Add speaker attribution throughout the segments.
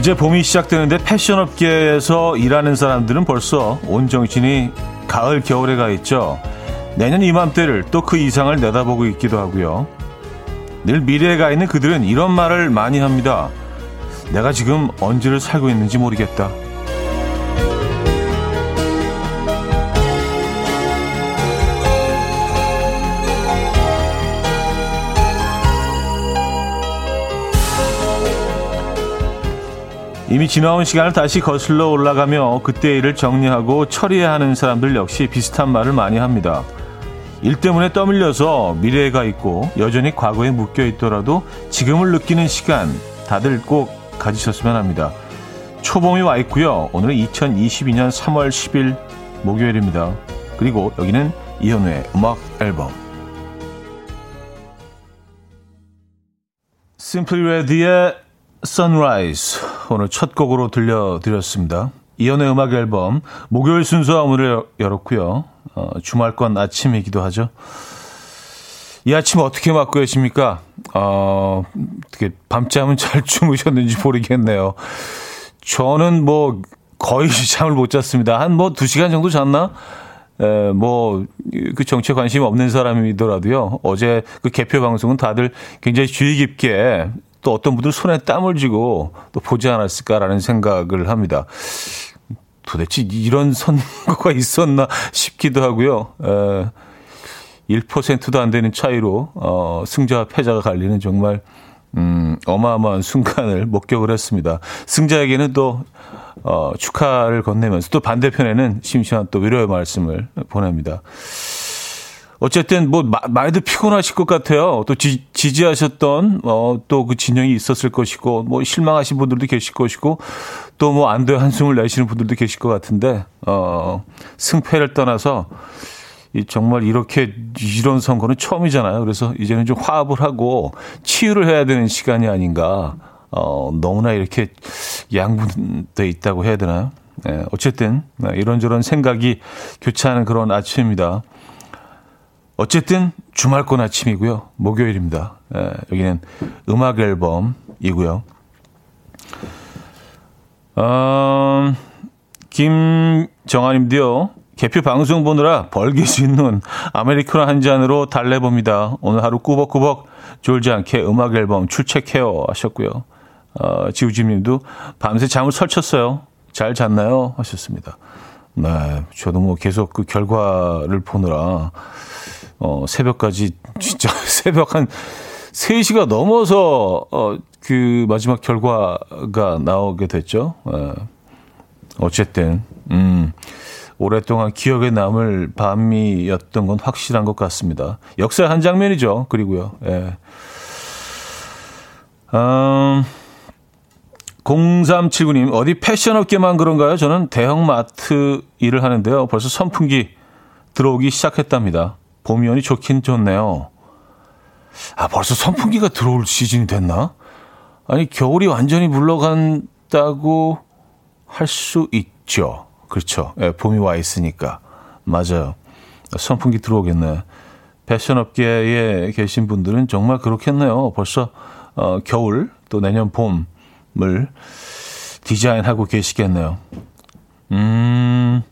Speaker 1: 이제 봄이 시작되는데 패션업계에서 일하는 사람들은 벌써 온 정신이 가을 겨울에 가 있죠. 내년 이맘때를 또 그 이상을 내다보고 있기도 하고요. 늘 미래에 가 있는 그들은 이런 말을 많이 합니다. 내가 지금 언제를 살고 있는지 모르겠다. 이미 지나온 시간을 다시 거슬러 올라가며 그때 일을 정리하고 처리해야 하는 사람들 역시 비슷한 말을 많이 합니다. 일 때문에 떠밀려서 미래가 있고 여전히 과거에 묶여 있더라도 지금을 느끼는 시간 다들 꼭 가지셨으면 합니다. 초봄이 와 있고요. 오늘은 2022년 3월 10일 목요일입니다. 그리고 여기는 이현우의 음악 앨범 심플리 레디의 Sunrise 오늘 첫 곡으로 들려드렸습니다. 이연의 음악 앨범 목요일 순서 문을 열었고요. 어, 주말권 아침이기도 하죠. 이 아침 어떻게 맞고 계십니까? 어, 어떻게 밤잠은 잘 주무셨는지 모르겠네요. 저는 뭐 거의 잠을 못 잤습니다. 한 뭐 두 시간 정도 잤나? 에, 뭐, 그 정치에 관심 없는 사람이더라도요. 어제 그 개표 방송은 다들 굉장히 주의 깊게 또 어떤 분들 손에 땀을 쥐고 또 보지 않았을까라는 생각을 합니다. 도대체 이런 선거가 있었나 싶기도 하고요. 에, 1%도 안 되는 차이로 어, 승자와 패자가 갈리는 정말 음, 어마어마한 순간을 목격을 했습니다. 승자에게는 또 어, 축하를 건네면서 또 반대편에는 심심한 또 위로의 말씀을 보냅니다. 어쨌든 뭐 많이들 피곤하실 것 같아요. 또 지, 지하셨던 어, 또 그 진영이 있었을 것이고 뭐 실망하신 분들도 계실 것이고 또 뭐 안돼 한숨을 내시는 분들도 계실 것 같은데 어, 승패를 떠나서 이 정말 이렇게 이런 선거는 처음이잖아요. 그래서 이제는 좀 화합을 하고 치유를 해야 되는 시간이 아닌가. 어, 너무나 이렇게 양분돼 있다고 해야 되나요? 예, 어쨌든 이런저런 생각이 교차하는 그런 아침입니다. 어쨌든 주말권 아침이고요. 목요일입니다. 예, 여기는 음악 앨범이고요. 어, 김정아님도요. 개표 방송 보느라 벌게진 눈 아메리카노 한 잔으로 달래봅니다. 오늘 하루 꾸벅꾸벅 졸지 않게 음악 앨범 출첵해요 하셨고요. 어, 지우지님도 밤새 잠을 설쳤어요. 잘 잤나요? 하셨습니다. 네, 저도 뭐 계속 그 결과를 보느라 어, 새벽까지 진짜 새벽 한 3시가 넘어서 어, 그 마지막 결과가 나오게 됐죠. 어, 어쨌든 음. 오랫동안 기억에 남을 밤이었던 건 확실한 것 같습니다. 역사의 한 장면이죠. 그리고요. 예. 음, 0379님, 어디 패션업계만 그런가요? 저는 대형마트 일을 하는데요. 벌써 선풍기 들어오기 시작했답니다. 봄이 오니 좋긴 좋네요. 아, 벌써 선풍기가 들어올 시즌이 됐나? 아니, 겨울이 완전히 물러간다고 할 수 있죠. 그렇죠. 예, 봄이 와 있으니까. 맞아요. 선풍기 들어오겠네. 패션 업계에 계신 분들은 정말 그렇겠네요. 벌써 어, 겨울 또 내년 봄을 디자인하고 계시겠네요. 음,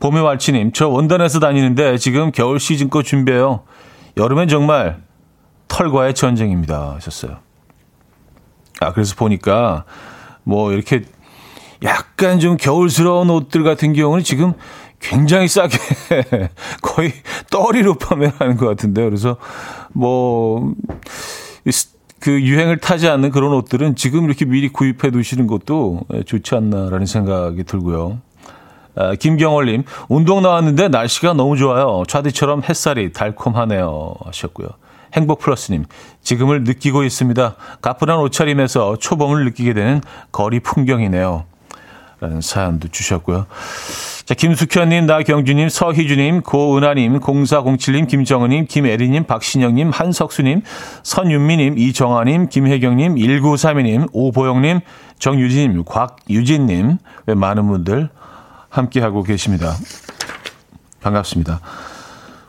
Speaker 1: 봄의 왈치님, 저 원단에서 다니는데 지금 겨울 시즌 거 준비해요. 여름엔 정말 털과의 전쟁입니다. 하셨어요. 아, 그래서 보니까 뭐 이렇게 약간 좀 겨울스러운 옷들 같은 경우는 지금 굉장히 싸게 거의 떨이로 판매하는 것 같은데요. 그래서 뭐 그 유행을 타지 않는 그런 옷들은 지금 이렇게 미리 구입해 두시는 것도 좋지 않나라는 생각이 들고요. 아, 김경월님, 운동 나왔는데 날씨가 너무 좋아요. 차디처럼 햇살이 달콤하네요. 하셨고요. 행복 플러스님, 지금을 느끼고 있습니다. 가뿐한 옷차림에서 초봄을 느끼게 되는 거리 풍경이네요. 라는 사연도 주셨고요. 자, 김숙현님, 나경주님, 서희주님, 고은하님, 0407님, 김정은님, 김애리님, 박신영님, 한석수님, 선윤미님, 이정아님, 김혜경님, 1932님, 오보영님, 정유진님, 곽유진님, 왜 많은 분들 함께하고 계십니다. 반갑습니다.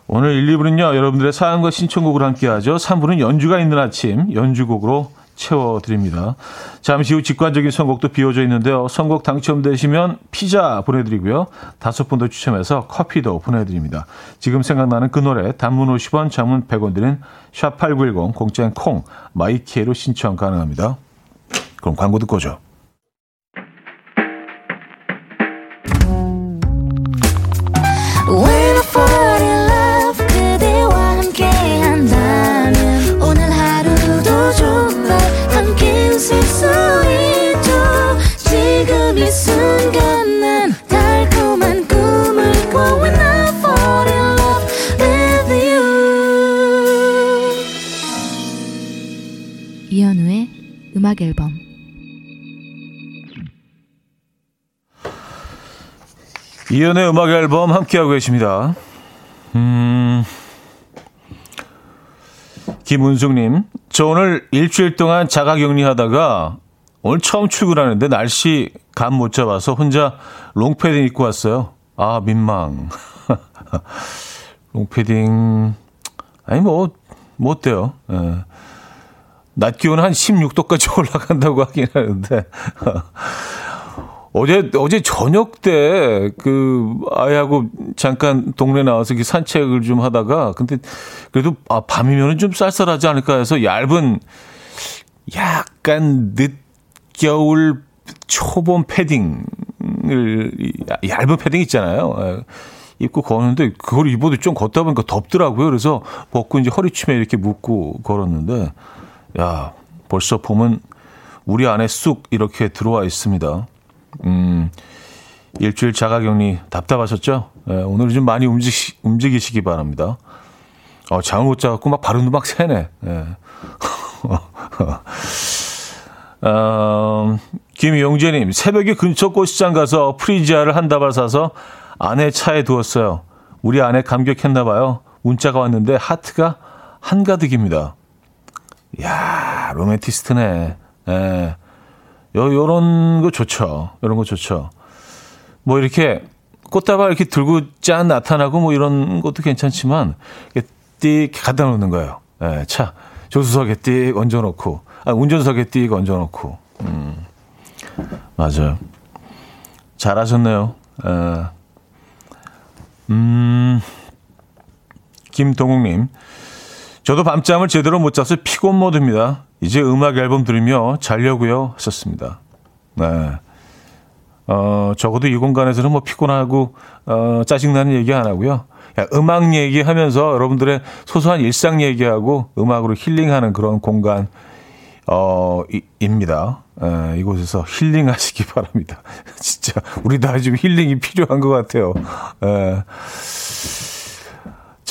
Speaker 1: 오늘 1, 2부는요, 여러분들의 사연과 신청곡을 함께하죠. 3부는 연주가 있는 아침, 연주곡으로 채워드립니다. 잠시 후 직관적인 선곡도 비워져 있는데요. 선곡 당첨되시면 피자 보내드리고요. 다섯 분 더 추첨해서 커피도 보내드립니다. 지금 생각나는 그 노래 단문 50원, 장문 100원 드는 샵8910 공짜인 콩 마이키에로 신청 가능합니다. 그럼 광고 듣고 오죠.
Speaker 2: 음악 앨범
Speaker 1: 이연의 음악 앨범 함께하고 계십니다. 음, 김은숙님, 저 오늘 일주일 동안 자가 격리 하다가 오늘 처음 출근하는데 날씨 감 못 잡아서 혼자 롱패딩 입고 왔어요. 아, 민망. 롱패딩, 아니, 뭐, 뭐 어때요? 예. 낮 기온은 한 16도까지 올라간다고 하긴 하는데. 어제, 어제 저녁 때, 그, 아이하고 잠깐 동네 나와서 산책을 좀 하다가, 근데, 그래도, 아, 밤이면은 좀 쌀쌀하지 않을까 해서 얇은, 약간 늦겨울 초봄 패딩을, 얇은 패딩 있잖아요. 예. 입고 거는데, 그걸 입어도 좀 걷다 보니까 덥더라고요. 그래서 벗고 이제 허리춤에 이렇게 묶고 걸었는데, 야, 벌써 봄은 우리 안에 쑥 이렇게 들어와 있습니다. 음, 일주일 자가격리 답답하셨죠? 예, 오늘은 좀 많이 움직이, 움직이시기 바랍니다. 어, 잠을 못 자갖고 막 발음도 막 새네. 예. 어, 김용재님, 새벽에 근처 꽃시장 가서 프리지아를 한 다발 사서 아내 차에 두었어요. 우리 아내 감격했나봐요. 문자가 왔는데 하트가 한가득입니다. 야 로맨티스트네. 예. 요, 요런 거 좋죠. 요런 거 좋죠. 뭐 이렇게 꽃다발 이렇게 들고 짠 나타나고 뭐 이런 것도 괜찮지만, 띡 갖다 놓는 거예요. 예, 차. 조수석에 띡 얹어놓고, 아, 운전석에 띡 얹어놓고. 음, 맞아요. 잘하셨네요. 예. 음, 김동욱님. 저도 밤잠을 제대로 못 자서 피곤 모드입니다. 이제 음악 앨범 들으며 자려고요. 하셨습니다. 네. 어, 적어도 이 공간에서는 뭐 피곤하고, 어, 짜증나는 얘기 안 하고요. 야, 음악 얘기하면서 여러분들의 소소한 일상 얘기하고 음악으로 힐링하는 그런 공간, 어, 이, 입니다. 에, 이곳에서 힐링하시기 바랍니다. 진짜, 우리 다좀 힐링이 필요한 것 같아요. 에.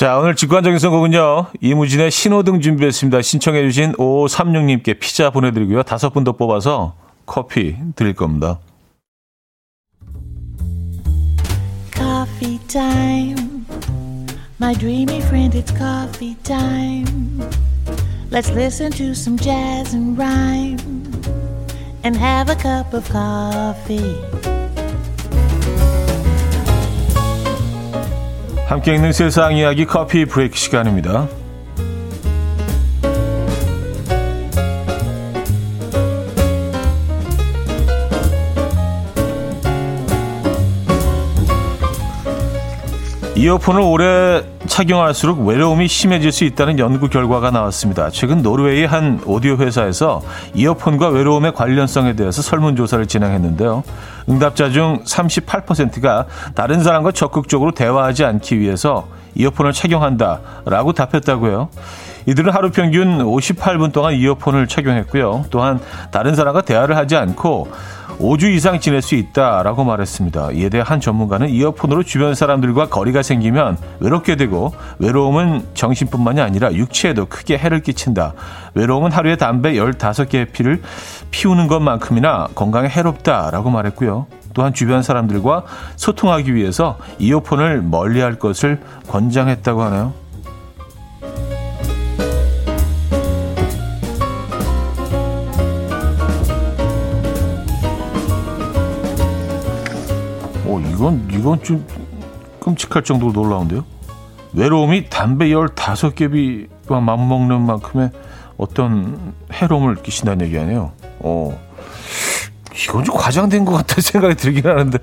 Speaker 1: 자, 오늘 직관적인 선곡은요. 이무진의 신호등 준비했습니다. 신청해 주신 5536님께 피자 보내드리고요. 다섯 분 더 뽑아서 커피 드릴 겁니다. Coffee time. My dreamy friend, it's coffee time. Let's listen to some jazz and rhyme and have a cup of coffee. 함께 있는 세상 이야기 커피 브레이크 시간입니다. 이어폰을 오래 착용할수록 외로움이 심해질 수 있다는 연구 결과가 나왔습니다. 최근 노르웨이 한 오디오 회사에서 이어폰과 외로움의 관련성에 대해서 설문조사를 진행했는데요. 응답자 중 38%가 다른 사람과 적극적으로 대화하지 않기 위해서 이어폰을 착용한다라고 답했다고요. 이들은 하루 평균 58분 동안 이어폰을 착용했고요. 또한 다른 사람과 대화를 하지 않고 5주 이상 지낼 수 있다라고 말했습니다. 이에 대해 한 전문가는 이어폰으로 주변 사람들과 거리가 생기면 외롭게 되고 외로움은 정신뿐만이 아니라 육체에도 크게 해를 끼친다. 외로움은 하루에 담배 15개의 피를 피우는 것만큼이나 건강에 해롭다라고 말했고요. 또한 주변 사람들과 소통하기 위해서 이어폰을 멀리할 것을 권장했다고 하네요. 이건 이건 좀 끔찍할 정도로 놀라운데요. 외로움이 담배 15개비와 맞먹는 만큼의 어떤 해로움을 끼친다는 얘기 아니에요. 어, 이건 좀 과장된 것 같다 생각이 들긴 하는데,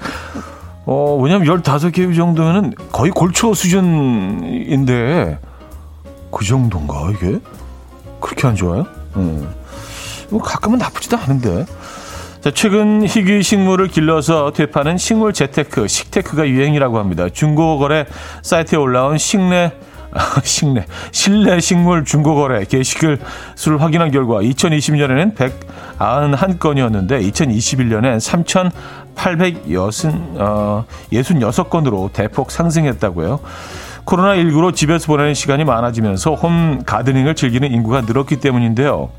Speaker 1: 어, 왜냐면 15개 정도면은 거의 골초 수준인데, 그 정도인가, 이게? 그렇게 안 좋아요? 음. 뭐 가끔은 나쁘지도 않은데. 자, 최근 희귀 식물을 길러서 되파는 식물 재테크, 식테크가 유행이라고 합니다. 중고거래 사이트에 올라온 식내 아, 식내 실내 식물 중고거래 게시글 수를 확인한 결과 2020년에는 191건이었는데 2021년엔 3,866건으로 대폭 상승했다고요. 코로나19로 집에서 보내는 시간이 많아지면서 홈 가드닝을 즐기는 인구가 늘었기 때문인데요.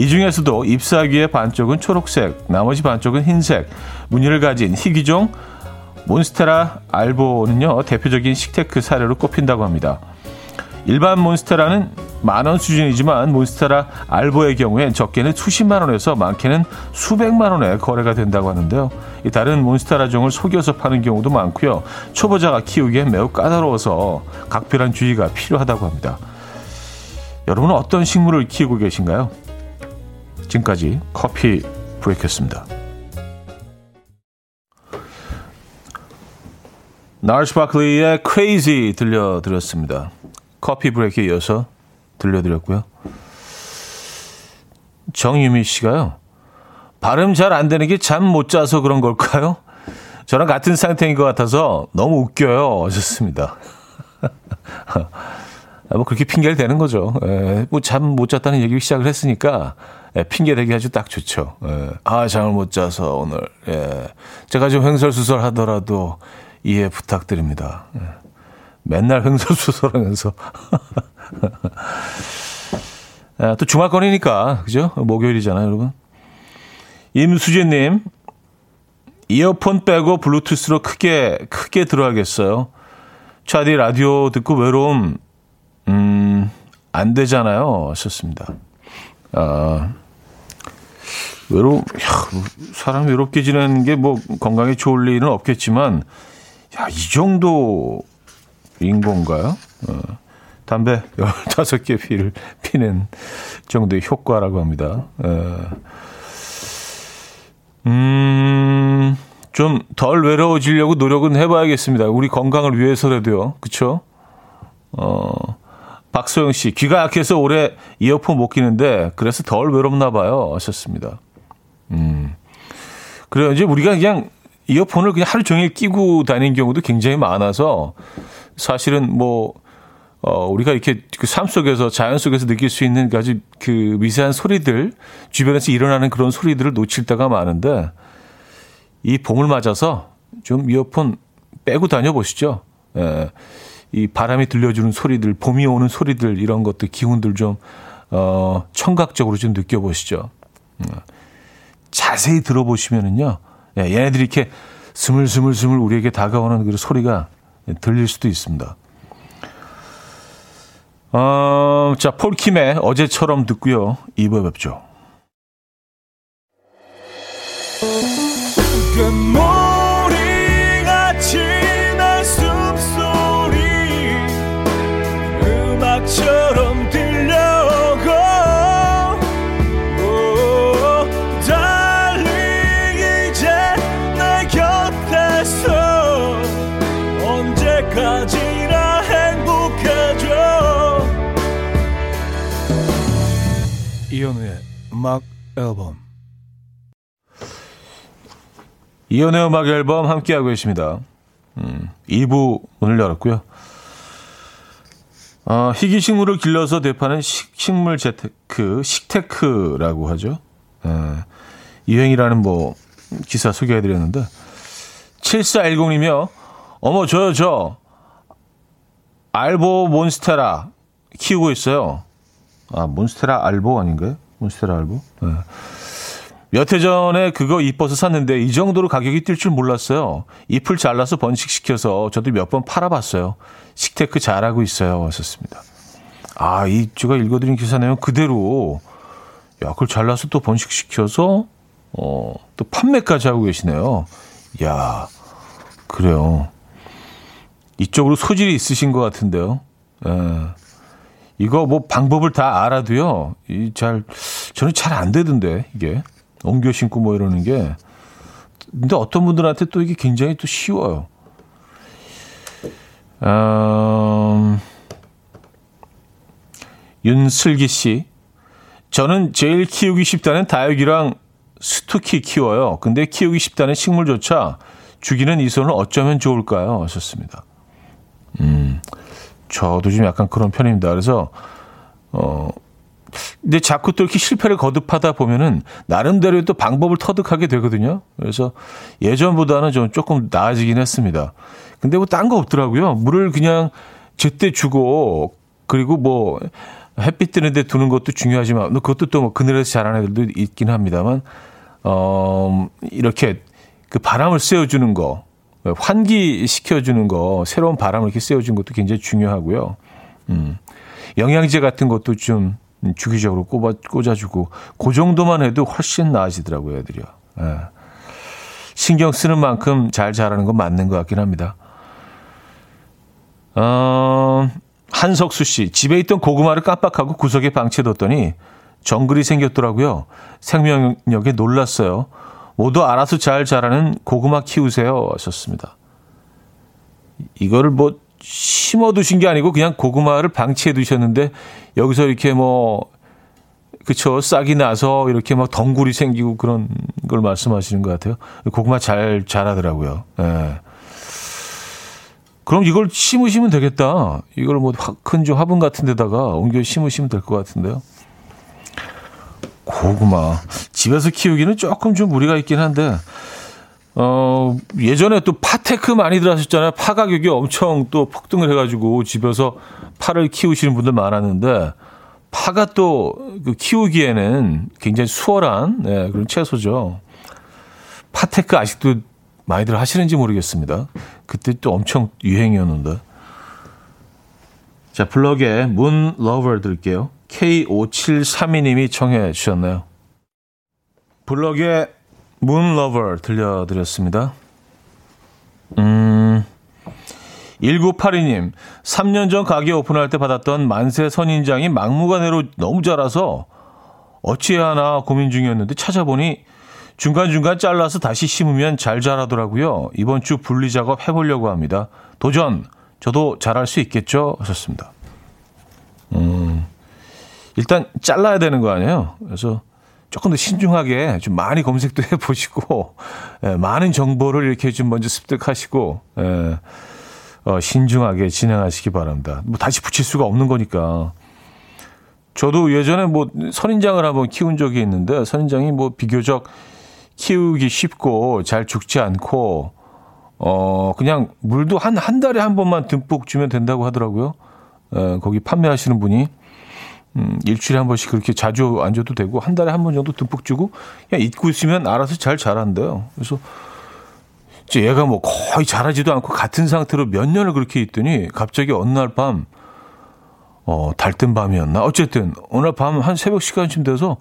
Speaker 1: 이 중에서도 잎사귀의 반쪽은 초록색, 나머지 반쪽은 흰색, 무늬를 가진 희귀종 몬스테라 알보는요, 대표적인 식테크 사례로 꼽힌다고 합니다. 일반 몬스테라는 만원 수준이지만 몬스테라 알보의 경우엔 적게는 수십만 원에서 많게는 수백만 원에 거래가 된다고 하는데요. 이 다른 몬스테라 종을 속여서 파는 경우도 많고요. 초보자가 키우기엔 매우 까다로워서 각별한 주의가 필요하다고 합니다. 여러분은 어떤 식물을 키우고 계신가요? 지금까지 커피 브레이크였습니다. 나르스 바클리의 Crazy 들려드렸습니다. 커피 브레이크에 이어서 들려드렸고요. 정유미 씨가요. 발음 잘 안 되는 게 잠 못 자서 그런 걸까요? 저랑 같은 상태인 것 같아서 너무 웃겨요. 하셨습니다. 뭐 그렇게 핑계를 대는 거죠. 예, 뭐잠 못 잤다는 얘기를 시작을 했으니까 예, 핑계 대기 아주 딱 좋죠. 예, 아 잠을 못 자서 오늘 예, 제가 좀 횡설수설 하더라도 이해 부탁드립니다. 예, 맨날 횡설수설하면서 예, 또 주말권이니까 그죠? 목요일이잖아요, 여러분. 임수진님 이어폰 빼고 블루투스로 크게 크게 들어야겠어요. 차디 라디오 듣고 외로움 음, 안 되잖아요. 하셨습니다. 아, 외로, 야, 뭐 사람 외롭게 지내는 게 뭐 건강에 좋을 일은 없겠지만, 야, 이 정도인 건가요? 어, 담배 15개 피를 피는 정도의 효과라고 합니다. 어, 음, 좀 덜 외로워지려고 노력은 해봐야겠습니다. 우리 건강을 위해서라도요. 그쵸? 어, 박소영 씨, 귀가 약해서 올해 이어폰 못 끼는데, 그래서 덜 외롭나 봐요. 하셨습니다. 음. 그래요. 이제 우리가 그냥 이어폰을 그냥 하루 종일 끼고 다니는 경우도 굉장히 많아서, 사실은 뭐, 어, 우리가 이렇게 그삶 속에서, 자연 속에서 느낄 수 있는 아주 그 미세한 소리들, 주변에서 일어나는 그런 소리들을 놓칠 때가 많은데, 이 봄을 맞아서 좀 이어폰 빼고 다녀보시죠. 예. 이 바람이 들려주는 소리들, 봄이 오는 소리들 이런 것들 기운들 좀 어, 청각적으로 좀 느껴보시죠. 음. 자세히 들어보시면은요, 예, 얘네들이 이렇게 스물스물스물 우리에게 다가오는 그 소리가 들릴 수도 있습니다. 어, 자, 폴킴의 어제처럼 듣고요. 2부에 뵙죠. 이현우의 음악 앨범 이현우의 음악 앨범 함께하고 계십니다. 음, 2부 문을 열었고요. 어, 희귀 식물을 길러서 대파는 식, 식물 재테크, 식테크라고 하죠. 에, 유행이라는 뭐 기사 소개해드렸는데 7410이며 어머 저요 저 알보 몬스테라 키우고 있어요. 아, 몬스테라 알보 아닌가요? 몬스테라 알보? 네. 몇해 전에 그거 이뻐서 샀는데 이 정도로 가격이 뛸 줄 몰랐어요. 잎을 잘라서 번식시켜서 저도 몇 번 팔아봤어요. 식테크 잘하고 있어요. 왔었습니다. 아, 이 제가 읽어드린 기사 내용 그대로 야, 그걸 잘라서 또 번식시켜서 어, 또 판매까지 하고 계시네요. 야, 그래요. 이쪽으로 소질이 있으신 것 같은데요. 예. 이거 뭐 방법을 다 알아도요. 이 잘 저는 잘 안 되던데 이게 옮겨 신고 뭐 이러는 게. 근데 어떤 분들한테 또 이게 굉장히 또 쉬워요. 음, 윤슬기 씨. 저는 제일 키우기 쉽다는 다육이랑 스투키 키워요. 근데 키우기 쉽다는 식물조차 죽이는 이 손을 어쩌면 좋을까요? 하셨습니다. 음, 저도 좀 약간 그런 편입니다. 그래서, 어, 근데 자꾸 또 이렇게 실패를 거듭하다 보면은 나름대로 또 방법을 터득하게 되거든요. 그래서 예전보다는 좀 조금 나아지긴 했습니다. 근데 뭐 딴 거 없더라고요. 물을 그냥 제때 주고 그리고 뭐 햇빛 뜨는데 두는 것도 중요하지만 그것도 또 뭐 그늘에서 자라는 애들도 있긴 합니다만 어 이렇게 그 바람을 쐬어주는 거 환기 시켜주는 거 새로운 바람을 이렇게 쐬어주는 것도 굉장히 중요하고요. 음 영양제 같은 것도 좀 주기적으로 꽂아, 꽂아주고 그 정도만 해도 훨씬 나아지더라고요 애들이요. 예. 신경 쓰는 만큼 잘 자라는 건 맞는 것 같긴 합니다. 어, 한석수 씨, 집에 있던 고구마를 깜빡하고 구석에 방치해뒀더니 정글이 생겼더라고요. 생명력에 놀랐어요. 모두 알아서 잘 자라는 고구마 키우세요. 하셨습니다. 이거를 뭐 심어 두신 게 아니고 그냥 고구마를 방치해 두셨는데 여기서 이렇게 뭐 그쵸 싹이 나서 이렇게 막 덩굴이 생기고 그런 걸 말씀하시는 것 같아요. 고구마 잘 자라더라고요. 예. 그럼 이걸 심으시면 되겠다. 이걸 뭐 큰 좀 화분 같은 데다가 옮겨 심으시면 될 것 같은데요. 고구마. 집에서 키우기는 조금 좀 무리가 있긴 한데, 어, 예전에 또 파테크 많이들 하셨잖아요. 파 가격이 엄청 또 폭등을 해가지고 집에서 파를 키우시는 분들 많았는데, 파가 또 그 키우기에는 굉장히 수월한 네, 그런 채소죠. 파테크 아직도 많이들 하시는지 모르겠습니다. 그때 또 엄청 유행이었는데. 자, 블럭의 Moon Lover 들을게요. K5732님이 청해 주셨나요? 블럭의 Moon Lover 들려드렸습니다. 음, 1982님, 3년 전 가게 오픈할 때 받았던 만세 선인장이 막무가내로 너무 자라서 어찌해야 하나 고민 중이었는데 찾아보니 중간중간 잘라서 다시 심으면 잘 자라더라고요. 이번 주 분리 작업 해보려고 합니다. 도전! 저도 잘할 수 있겠죠? 하셨습니다. 음, 일단 잘라야 되는 거 아니에요? 그래서 조금 더 신중하게 좀 많이 검색도 해보시고, 예, 많은 정보를 이렇게 좀 먼저 습득하시고, 예, 어, 신중하게 진행하시기 바랍니다. 뭐 다시 붙일 수가 없는 거니까. 저도 예전에 뭐 선인장을 한번 키운 적이 있는데, 선인장이 뭐 비교적 키우기 쉽고 잘 죽지 않고 어 그냥 물도 한한 달에 한 번만 듬뿍 주면 된다고 하더라고요. 에, 거기 판매하시는 분이 음, 일주일에 한 번씩 그렇게 자주 안 줘도 되고 한 달에 한 번 정도 듬뿍 주고 그냥 잊고 있으면 알아서 잘 자란대요. 그래서 이제 얘가 뭐 거의 자라지도 않고 같은 상태로 몇 년을 그렇게 있더니 갑자기 어느 날 밤, 어, 달뜬 밤이었나? 어쨌든, 어느 날밤한 새벽 시간쯤 돼서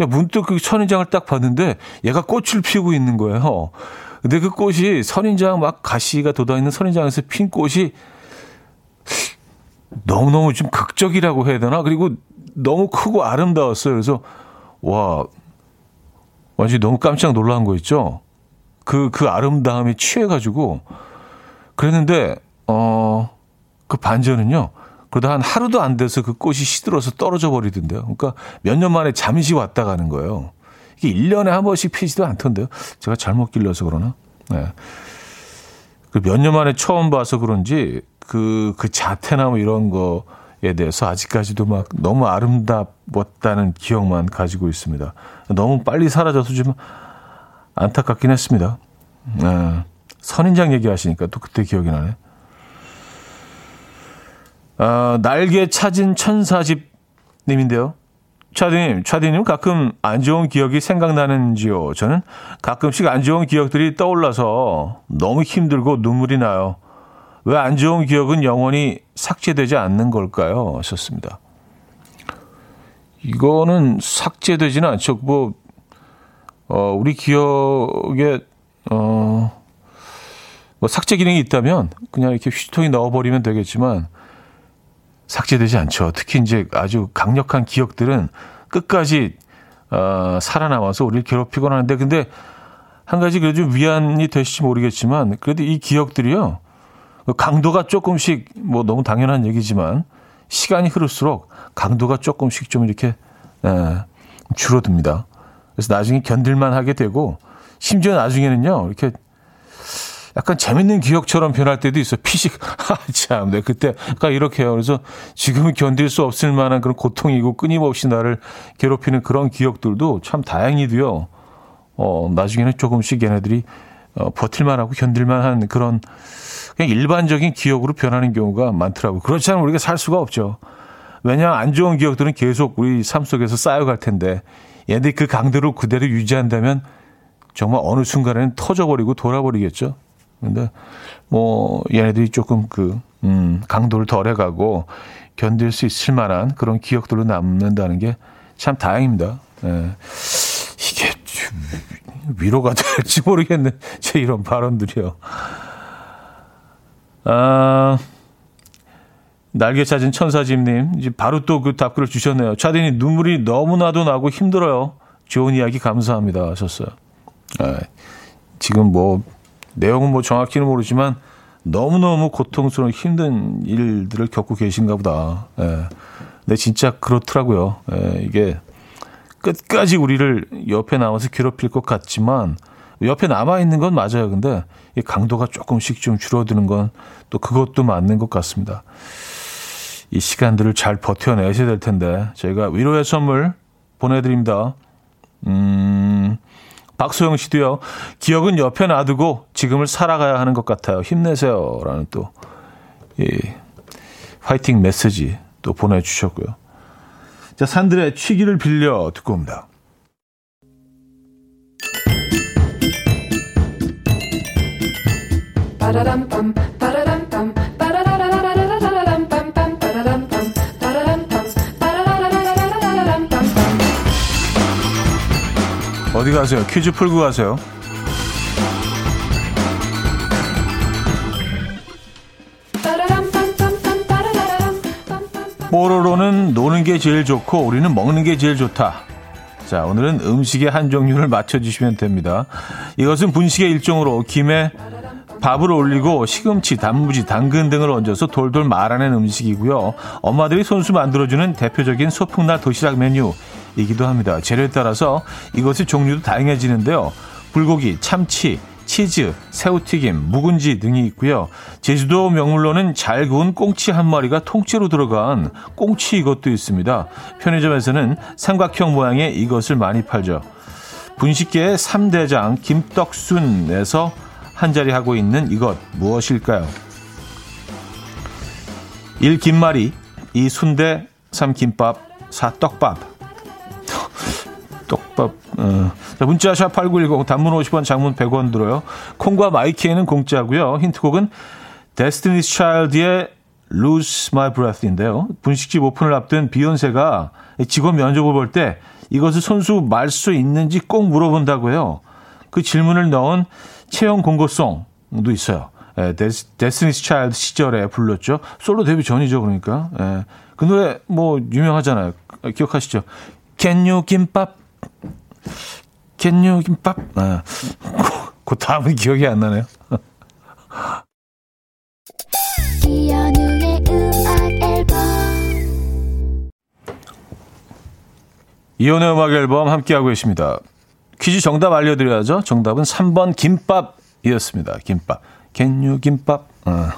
Speaker 1: 야, 문득 그 선인장을 딱 봤는데 얘가 꽃을 피우고 있는 거예요. 근데 그 꽃이 선인장 막 가시가 돋아 있는 선인장에서 핀 꽃이 너무너무 좀 극적이라고 해야 되나? 그리고 너무 크고 아름다웠어요. 그래서 와, 완전히 너무 깜짝 놀란 거 있죠? 그, 그 아름다움에 취해가지고 그랬는데, 어, 그 반전은요. 그러다 한 하루도 안 돼서 그 꽃이 시들어서 떨어져 버리던데요. 그러니까 몇 년 만에 잠시 왔다 가는 거예요. 이게 1년에 한 번씩 피지도 않던데요. 제가 잘못 길러서 그러나? 네. 그 몇 년 만에 처음 봐서 그런지 그, 그 자태나 뭐 이런 거에 대해서 아직까지도 막 너무 아름답웠다는 기억만 가지고 있습니다. 너무 빨리 사라져서 좀 안타깝긴 했습니다. 네. 선인장 얘기하시니까 또 그때 기억이 나네. 어, 날개 찾은 천사집 님인데요. 차디님, 차디님 가끔 안 좋은 기억이 생각나는지요? 저는 가끔씩 안 좋은 기억들이 떠올라서 너무 힘들고 눈물이 나요. 왜 안 좋은 기억은 영원히 삭제되지 않는 걸까요? 하셨습니다. 이거는 삭제되지는 않죠. 뭐, 어, 우리 기억에, 어, 뭐 삭제 기능이 있다면 그냥 이렇게 휴지통에 넣어버리면 되겠지만, 삭제되지 않죠. 특히 이제 아주 강력한 기억들은 끝까지 어, 살아남아서 우리를 괴롭히곤 하는데 근데 한 가지 그래도 위안이 되실지 모르겠지만 그래도 이 기억들이요 그 강도가 조금씩 뭐 너무 당연한 얘기지만 시간이 흐를수록 강도가 조금씩 좀 이렇게 에, 줄어듭니다. 그래서 나중에 견딜만 하게 되고 심지어 나중에는요 이렇게 약간 재밌는 기억처럼 변할 때도 있어. 피식. 아, 참, 네, 그때 약간 이렇게 해요. 그래서 지금은 견딜 수 없을 만한 그런 고통이고 끊임없이 나를 괴롭히는 그런 기억들도 참 다행히도요. 어, 나중에는 조금씩 얘네들이 어, 버틸만하고 견딜만한 그런 그냥 일반적인 기억으로 변하는 경우가 많더라고요. 그렇지 않으면 우리가 살 수가 없죠. 왜냐 안 좋은 기억들은 계속 우리 삶 속에서 쌓여갈 텐데 얘네들이 그 강도를 그대로 유지한다면 정말 어느 순간에는 터져버리고 돌아버리겠죠. 근데 뭐 얘네들이 조금 그 음, 강도를 덜해가고 견딜 수 있을 만한 그런 기억들로 남는다는 게 참 다행입니다. 예. 이게 위로가 될지 모르겠네. 제 이런 발언들이요. 아, 날개 찾은 천사집님, 이제 바로 또 그 답글을 주셨네요. 차디님, 눈물이 너무나도 나고 힘들어요. 좋은 이야기 감사합니다. 하셨어요. 아, 지금 뭐, 내용은 뭐 정확히는 모르지만 너무너무 고통스러운 힘든 일들을 겪고 계신가 보다. 예. 근데 진짜 그렇더라고요. 예, 이게 끝까지 우리를 옆에 나와서 괴롭힐 것 같지만 옆에 남아 있는 건 맞아요. 근데 이 강도가 조금씩 좀 줄어드는 건 또 그것도 맞는 것 같습니다. 이 시간들을 잘 버텨내셔야 될 텐데 저희가 위로의 선물 보내드립니다. 음, 박소영 씨도요. 기억은 옆에 놔두고 지금을 살아가야 하는 것 같아요. 힘내세요. 라는 또, 예, 화이팅 메시지 또 보내주셨고요. 자, 산들의 취기를 빌려 듣고 옵니다. 어디 가세요? 퀴즈 풀고 가세요. 뽀로로는 노는 게 제일 좋고 우리는 먹는 게 제일 좋다. 자, 오늘은 음식의 한 종류를 맞춰주시면 됩니다. 이것은 분식의 일종으로 김에 밥을 올리고 시금치, 단무지, 당근 등을 얹어서 돌돌 말아낸 음식이고요. 엄마들이 손수 만들어주는 대표적인 소풍날 도시락 메뉴이기도 합니다. 재료에 따라서 이것의 종류도 다양해지는데요. 불고기, 참치, 치즈, 새우튀김, 묵은지 등이 있고요. 제주도 명물로는 잘 구운 꽁치 한 마리가 통째로 들어간 꽁치 이것도 있습니다. 편의점에서는 삼각형 모양의 이것을 많이 팔죠. 분식계의 3대장 김떡순에서 한자리 하고 있는 이것 무엇일까요? 1. 김말이 2. 순대 3. 김밥 4. 떡밥 떡밥 어. 자, 문자 샵8910 단문 50원 장문 100원 들어요. 콩과 마이케이는 공짜고요. 힌트곡은 Destiny's Child의 Lose My Breath인데요. 분식집 오픈을 앞둔 비욘세가 직원 면접을 볼 때 이것을 손수 말 수 있는지 꼭 물어본다고요. 그 질문을 넣은 채용 공고송도 있어요. 예, Destiny's Child 시절에 불렀죠. 솔로 데뷔 전이죠, 그러니까. 예, 그 노래 뭐 유명하잖아요. 기억하시죠? Can you 김밥? Can you 김밥? 아, 그 다음은 기억이 안 나네요. 이혼의 음악 앨범 함께하고 계십니다. 퀴즈 정답 알려드려야죠. 정답은 3번 김밥이었습니다. 김밥. 겐유 김밥. 어.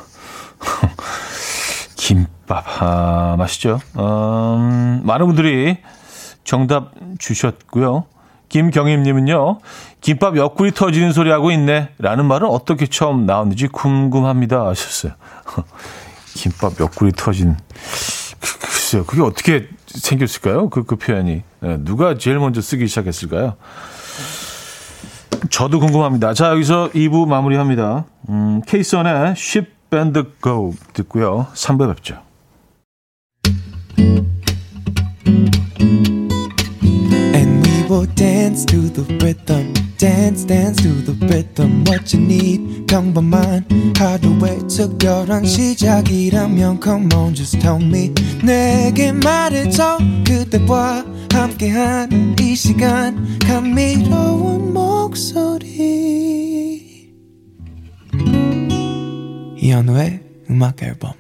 Speaker 1: 김밥. 아, 맛있죠? 음, 많은 분들이 정답 주셨고요. 김경임님은요, 김밥 옆구리 터지는 소리 하고 있네. 라는 말은 어떻게 처음 나왔는지 궁금합니다. 하셨어요. 김밥 옆구리 터진. 글쎄요, 그게 어떻게 생겼을까요? 그, 그 표현이. 네, 누가 제일 먼저 쓰기 시작했을까요? 저도 궁금합니다. 자, 여기서 2부 마무리합니다. 음, 케이선의 Ship Band 듣고요. 3부 뵙죠.
Speaker 2: Go dance to the rhythm dance dance to the rhythm what you need 평범한 하루의 특별한 시작이라면 come on just tell me 내게 말해줘 그대와 함께한 이 시간 감미로운 목소리 이현우의 음악 앨범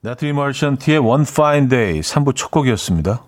Speaker 1: 나트리 머션티의 One Fine Day 3부 첫 곡이었습니다.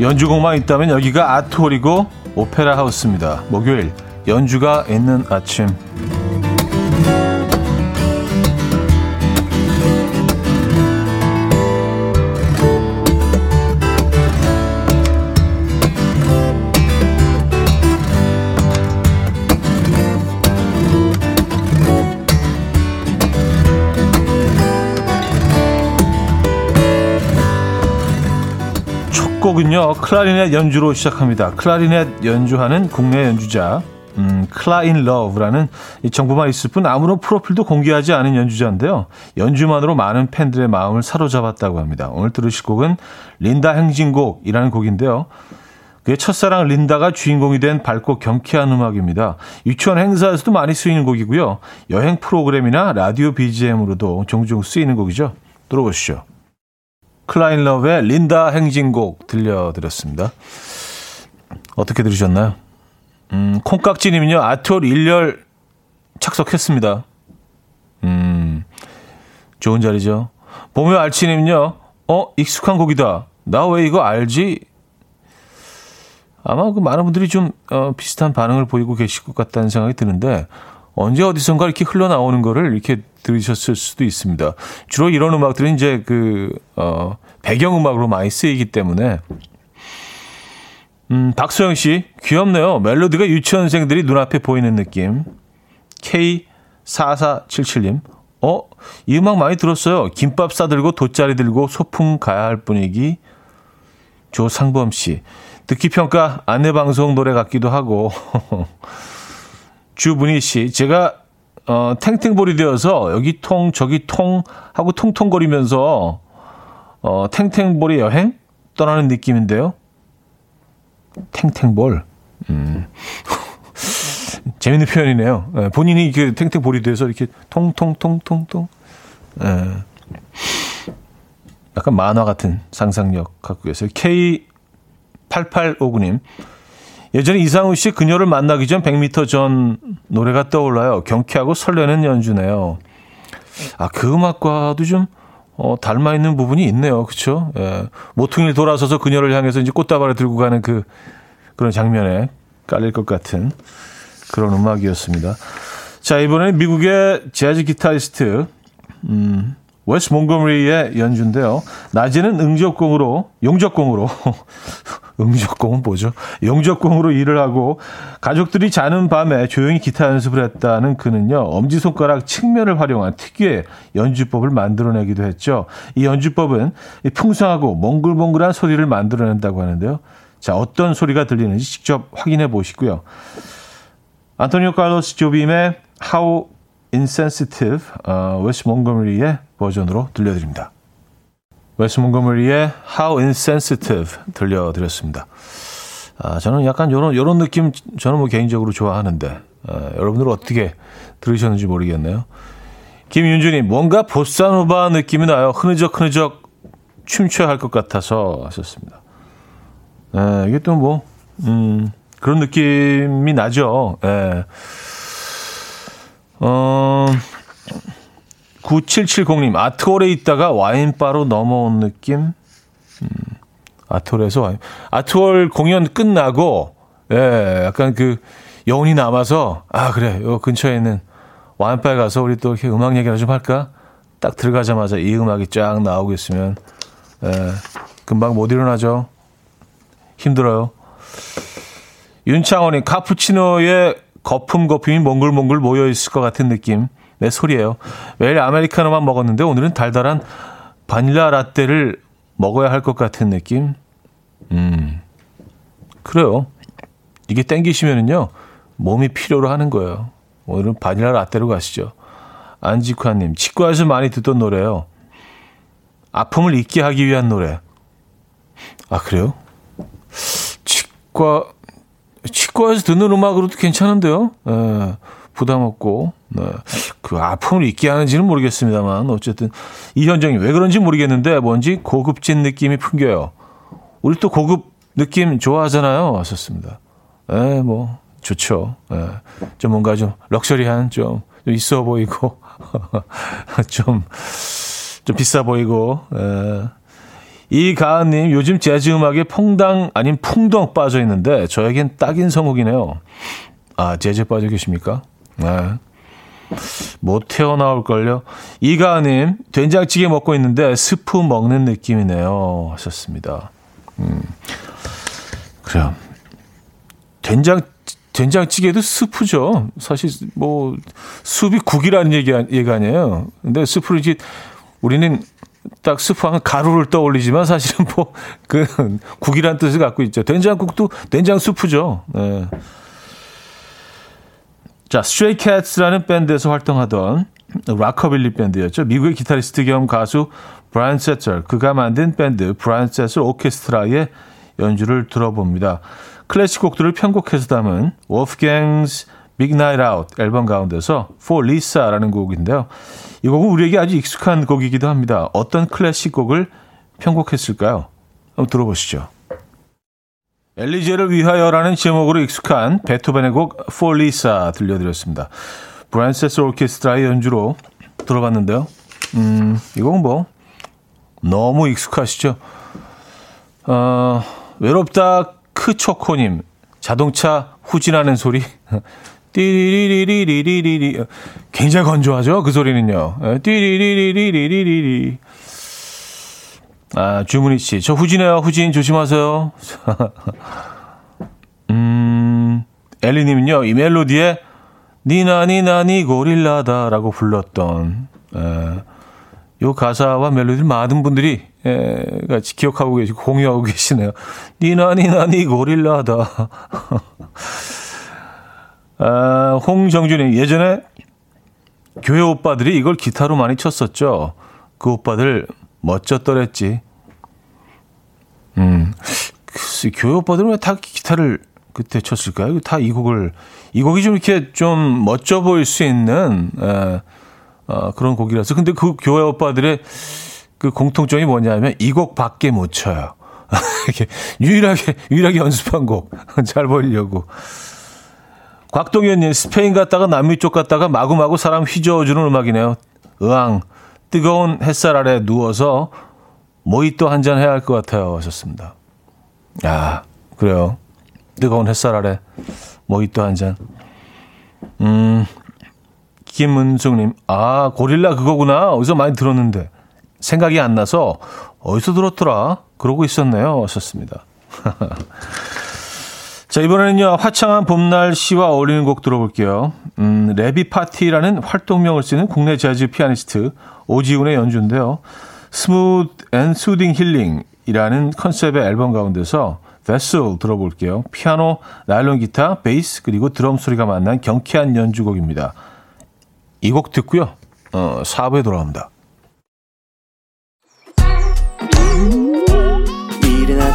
Speaker 1: 연주곡만 있다면 여기가 아트홀이고 오페라 하우스입니다. 목요일 연주가 있는 아침 곡은요 클라리넷 연주로 시작합니다. 클라리넷 연주하는 국내 연주자 음, 클라인 러브라는 정보만 있을 뿐 아무런 프로필도 공개하지 않은 연주자인데요. 연주만으로 많은 팬들의 마음을 사로잡았다고 합니다. 오늘 들으실 곡은 린다 행진곡이라는 곡인데요. 그의 첫사랑 린다가 주인공이 된 밝고 경쾌한 음악입니다. 유치원 행사에서도 많이 쓰이는 곡이고요. 여행 프로그램이나 라디오 BGM으로도 종종 쓰이는 곡이죠. 들어보시죠. 클라인 러브의 린다 행진곡 들려드렸습니다. 어떻게 들으셨나요? 음, 콩깍지님은요, 아트홀 1열 착석했습니다. 음, 좋은 자리죠. 봄의 알치님은요, 어, 익숙한 곡이다. 나 왜 이거 알지? 아마 그 많은 분들이 좀 어, 비슷한 반응을 보이고 계실 것 같다는 생각이 드는데, 언제 어디선가 이렇게 흘러나오는 거를 이렇게 들으셨을 수도 있습니다. 주로 이런 음악들은 이제 그, 어, 배경음악으로 많이 쓰이기 때문에. 음, 박소영 씨, 귀엽네요. 멜로디가 유치원생들이 눈앞에 보이는 느낌. K4477님, 어, 이 음악 많이 들었어요. 김밥 싸들고 돗자리 들고 소풍 가야 할 분위기. 조상범 씨, 듣기 평가 안내 방송 노래 같기도 하고. 주문희 씨, 제가 어, 탱탱볼이 되어서 여기 통 저기 통 하고 통통거리면서 어, 탱탱볼의 여행 떠나는 느낌인데요. 탱탱볼. 음. 재밌는 표현이네요. 네, 본인이 그 탱탱볼이 돼서 이렇게 통통통통통. 네. 약간 만화 같은 상상력 갖고 계세요. K 8859님. 예전에 이상우 씨 그녀를 만나기 전 100m 전 노래가 떠올라요. 경쾌하고 설레는 연주네요. 아, 그 음악과도 좀 어, 닮아 있는 부분이 있네요. 그쵸? 예. 모퉁이를 돌아서서 그녀를 향해서 이제 꽃다발을 들고 가는 그, 그런 장면에 깔릴 것 같은 그런 음악이었습니다. 자, 이번에는 미국의 재즈 기타리스트, 음, 웨스 몽거머리의 연주인데요. 낮에는 응접공으로, 용접공으로, 응접공은 뭐죠? 용접공으로 일을 하고 가족들이 자는 밤에 조용히 기타 연습을 했다는 그는요. 엄지손가락 측면을 활용한 특유의 연주법을 만들어내기도 했죠. 이 연주법은 풍성하고 몽글몽글한 소리를 만들어낸다고 하는데요. 자, 어떤 소리가 들리는지 직접 확인해 보시고요. 안토니오 칼로스 조빔의 How Insensitive, 어, 웨스 몽거머리의 버전으로 들려드립니다. 웨스 몽거머리의 How Insensitive 들려드렸습니다. 아, 저는 약간 요런, 요런 느낌, 저는 뭐 개인적으로 좋아하는데, 아, 여러분들 어떻게 들으셨는지 모르겠네요. 김윤주님, 뭔가 보사노바 느낌이 나요. 흐느적, 흐느적 춤춰야 할 것 같아서 하셨습니다. 아, 이게 또 뭐, 음, 그런 느낌이 나죠. 예. 어, 9770님, 아트홀에 있다가 와인바로 넘어온 느낌? 음, 아트홀에서 와인. 아트홀 공연 끝나고, 예, 약간 그, 여운이 남아서, 아, 그래, 요 근처에 있는 와인바에 가서 우리 또 이렇게 음악 얘기를 좀 할까? 딱 들어가자마자 이 음악이 쫙 나오고 있으면, 예, 금방 못 일어나죠. 힘들어요. 윤창원이 카푸치노에 거품 거품이 몽글몽글 모여 있을 것 같은 느낌. 내 소리예요. 매일 아메리카노만 먹었는데 오늘은 달달한 바닐라 라떼를 먹어야 할 것 같은 느낌. 음, 그래요. 이게 땡기시면은요, 몸이 필요로 하는 거예요. 오늘은 바닐라 라떼로 가시죠. 안지쿠아님, 치과에서 많이 듣던 노래요. 아픔을 잊게 하기 위한 노래. 아, 그래요? 치과, 치과에서 듣는 음악으로도 괜찮은데요? 예, 부담 없고. 네. 그 아픔을 잊게 하는지는 모르겠습니다만 어쨌든 이현정이 왜 그런지 모르겠는데 뭔지 고급진 느낌이 풍겨요. 우리 또 고급 느낌 좋아하잖아요. 왔었습니다. 예, 뭐 좋죠. 예. 좀 뭔가 좀 럭셔리한 좀, 좀 있어 보이고 좀, 좀 비싸 보이고 예. 이가은님 요즘 재즈 음악에 퐁당 아닌 풍덩 빠져 있는데 저에겐 딱인 성곡이네요. 아 재즈 빠져 계십니까? 네. 못 태어나올걸요. 이가은님, 된장찌개 먹고 있는데 스프 먹는 느낌이네요. 하셨습니다. 음. 그래요. 된장, 된장찌개도 스프죠. 사실 뭐, 숲이 국이라는 얘기, 얘기 아니에요. 근데 스프를 이제 우리는 딱 스프하면 가루를 떠올리지만 사실은 뭐, 그, 국이란 뜻을 갖고 있죠. 된장국도 된장 스프죠. 네. 자, 스트레이 캣스라는 밴드에서 활동하던 락커빌리 밴드였죠. 미국의 기타리스트 겸 가수 브라이언 세처, 그가 만든 밴드 브라이언 세처 오케스트라의 연주를 들어봅니다. 클래식 곡들을 편곡해서 담은 Wolfgang's Night Out 앨범 가운데서 For Lisa라는 곡인데요. 이 곡은 우리에게 아주 익숙한 곡이기도 합니다. 어떤 클래식 곡을 편곡했을까요? 한번 들어보시죠. 엘리제를 위하여라는 제목으로 익숙한 베토벤의 곡 Lisa 들려드렸습니다. 브란세스 오케스트라의 연주로 들어봤는데요. 음, 이 곡은 뭐 너무 익숙하시죠? 어, 외롭다 크초코님 자동차 후진하는 소리 띠리리리리리리리 굉장히 건조하죠 그 소리는요 띠리리리리리리리 아, 주문희 씨. 저 후진해요. 후진 조심하세요. 음, 엘리님은요, 이 멜로디에 니나 니나 니 고릴라다라고 불렀던, 에, 요 가사와 멜로디를 많은 분들이 에, 같이 기억하고 계시고 공유하고 계시네요. 니나 니나 니 고릴라다. 아, 홍정준이 예전에 교회 오빠들이 이걸 기타로 많이 쳤었죠. 그 오빠들 멋졌더랬지. 음, 글쎄, 교회 오빠들은 왜 다 기타를 그때 쳤을까요? 다 이 곡을, 이 곡이 좀 이렇게 좀 멋져 보일 수 있는, 에, 어, 그런 곡이라서. 근데 그 교회 오빠들의 그 공통점이 뭐냐면 이 곡밖에 못 쳐요. 이렇게 유일하게, 유일하게 연습한 곡. 잘 보이려고. 곽동현님, 스페인 갔다가 남미 쪽 갔다가 마구마구 사람 휘저어주는 음악이네요. 으앙, 뜨거운 햇살 아래 누워서 모히또 한 잔 해야 할 것 같아요. 하셨습니다. 아, 그래요. 뜨거운 햇살 아래 모히또 한 잔. 음, 김은숙님, 아, 고릴라 그거구나. 어디서 많이 들었는데. 생각이 안 나서 어디서 들었더라? 그러고 있었네요. 하셨습니다. 자, 이번에는요, 화창한 봄 날씨와 어울리는 곡 들어볼게요. 음, 레비 파티라는 활동명을 쓰는 국내 재즈 피아니스트 오지훈의 연주인데요. smooth and soothing healing이라는 컨셉의 앨범 가운데서 Vessel 들어볼게요. 피아노, 나일론 기타, 베이스, 그리고 드럼 소리가 만난 경쾌한 연주곡입니다. 이 곡 듣고요. 어, 4부에 돌아옵니다.